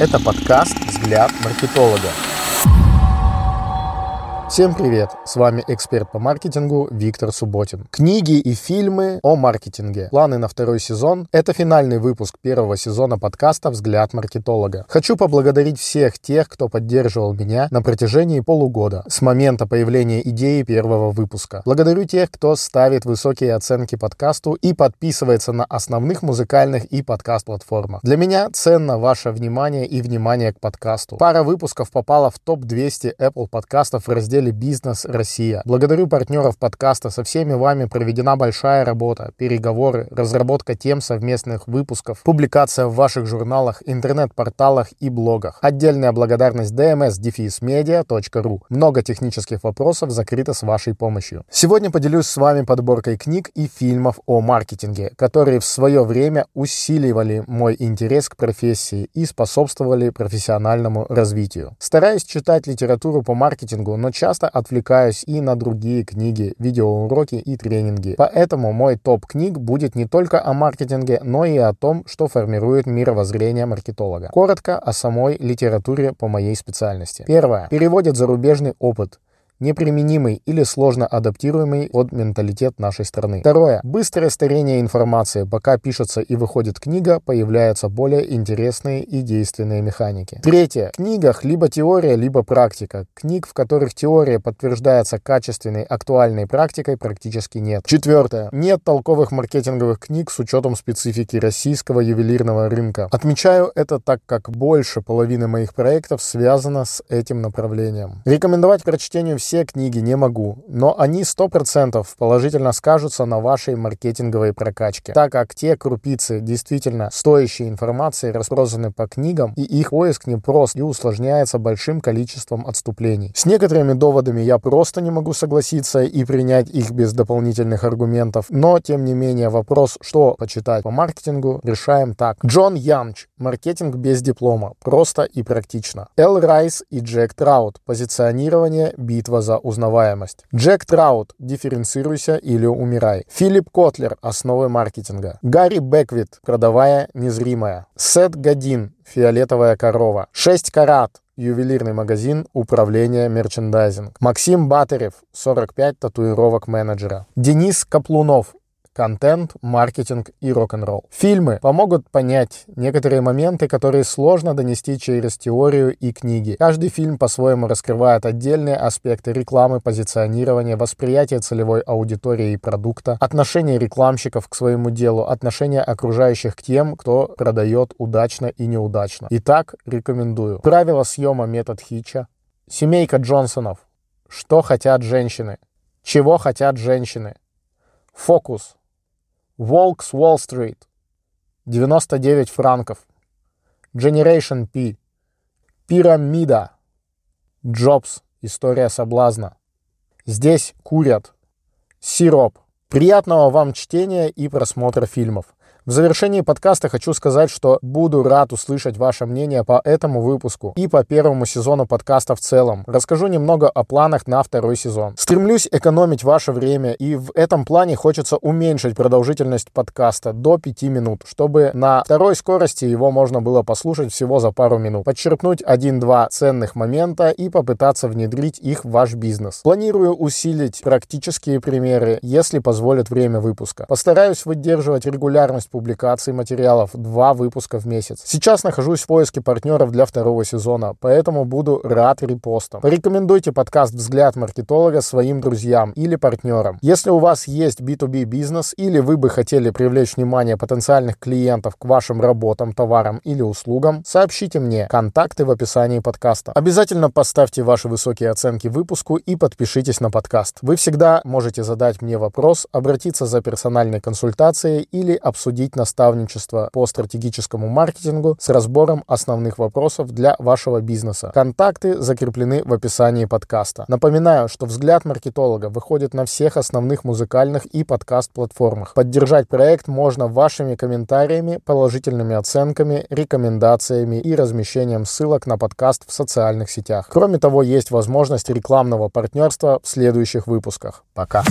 Это подкаст «Взгляд маркетолога». Всем привет! С вами эксперт по маркетингу Виктор Субботин. Книги и фильмы о маркетинге. Планы на второй сезон – это финальный выпуск первого сезона подкаста «Взгляд маркетолога». Хочу поблагодарить всех тех, кто поддерживал меня на протяжении полугода с момента появления идеи первого выпуска. Благодарю тех, кто ставит высокие оценки подкасту и подписывается на основных музыкальных и подкаст-платформах. Для меня ценно ваше внимание и внимание к подкасту. Пара выпусков попала в топ-200 Apple подкастов в разделе разделе «Бизнес Россия». Благодарю партнеров подкаста. Со всеми вами проведена большая работа, переговоры, разработка тем совместных выпусков, публикация в ваших журналах, интернет-порталах и блогах. Отдельная благодарность dms-media.ru. Много технических вопросов закрыто с вашей помощью. Сегодня поделюсь с вами подборкой книг и фильмов о маркетинге, которые в свое время усиливали мой интерес к профессии и способствовали профессиональному развитию. Стараюсь читать литературу по маркетингу, но часто часто отвлекаюсь и на другие книги, видеоуроки и тренинги. Поэтому мой топ книг будет не только о маркетинге, но и о том, что формирует мировоззрение маркетолога. Коротко о самой литературе по моей специальности. Первое. Переводит зарубежный опыт неприменимый или сложно адаптируемый под менталитет нашей страны. Второе. Быстрое старение информации. Пока пишется и выходит книга, появляются более интересные и действенные механики. Третье. В книгах либо теория, либо практика. Книг, в которых теория подтверждается качественной, актуальной практикой, практически нет. Четвертое. Нет толковых маркетинговых книг с учетом специфики российского ювелирного рынка. Отмечаю это так, как больше половины моих проектов связано с этим направлением. Рекомендовать прочтению все все книги не могу, но они 100% положительно скажутся на вашей маркетинговой прокачке, так как те крупицы действительно стоящей информации разбросаны по книгам, и их поиск непрост и усложняется большим количеством отступлений. С некоторыми доводами я просто не могу согласиться и принять их без дополнительных аргументов, но тем не менее вопрос, что почитать по маркетингу, решаем так. Джон Янч. Маркетинг без диплома. Просто и практично. Эл Райс и Джек Траут. Позиционирование, битва за узнаваемость. Джек Траут «Дифференцируйся или умирай». Филипп Котлер «Основы маркетинга». Гарри Беквит «Продавая незримое». Сет Годин «Фиолетовая корова». 6 карат ювелирный магазин управления мерчендайзинг. Максим Батарев, 45 татуировок менеджера. Денис Каплунов, контент, маркетинг и рок-н-ролл. Фильмы помогут понять некоторые моменты, которые сложно донести через теорию и книги. Каждый фильм по-своему раскрывает отдельные аспекты рекламы, позиционирования, восприятия целевой аудитории и продукта, отношение рекламщиков к своему делу, отношение окружающих к тем, кто продает удачно и неудачно. Итак, рекомендую. Правила съема метод Хича. Семейка Джонсонов. Что хотят женщины? Чего хотят женщины? Фокус. Волк с Уолл-стрит. 99 франков. Generation P. Пирамида. Джобс. История соблазна. Здесь курят. Сироп. Приятного вам чтения и просмотра фильмов. В завершении подкаста хочу сказать, что буду рад услышать ваше мнение по этому выпуску и по первому сезону подкаста в целом. Расскажу немного о планах на второй сезон. Стремлюсь экономить ваше время и в этом плане хочется уменьшить продолжительность подкаста до 5 минут, чтобы на второй скорости его можно было послушать всего за пару минут. Подчеркнуть один-два ценных момента и попытаться внедрить их в ваш бизнес. Планирую усилить практические примеры, если позволит время выпуска. Постараюсь выдерживать регулярность публикации материалов, два выпуска в месяц. Сейчас нахожусь в поиске партнеров для второго сезона, поэтому буду рад репостам. Порекомендуйте подкаст «Взгляд маркетолога» своим друзьям или партнерам. Если у вас есть B2B бизнес или вы бы хотели привлечь внимание потенциальных клиентов к вашим работам, товарам или услугам, сообщите мне. Контакты в описании подкаста. Обязательно поставьте ваши высокие оценки выпуску и подпишитесь на подкаст. Вы всегда можете задать мне вопрос, обратиться за персональной консультацией или обсудить проводить наставничество по стратегическому маркетингу с разбором основных вопросов для вашего бизнеса. Контакты закреплены в описании подкаста. Напоминаю, что «Взгляд маркетолога» выходит на всех основных музыкальных и подкаст-платформах. Поддержать проект можно вашими комментариями, положительными оценками, рекомендациями и размещением ссылок на подкаст в социальных сетях. Кроме того, есть возможность рекламного партнерства в следующих выпусках. Пока!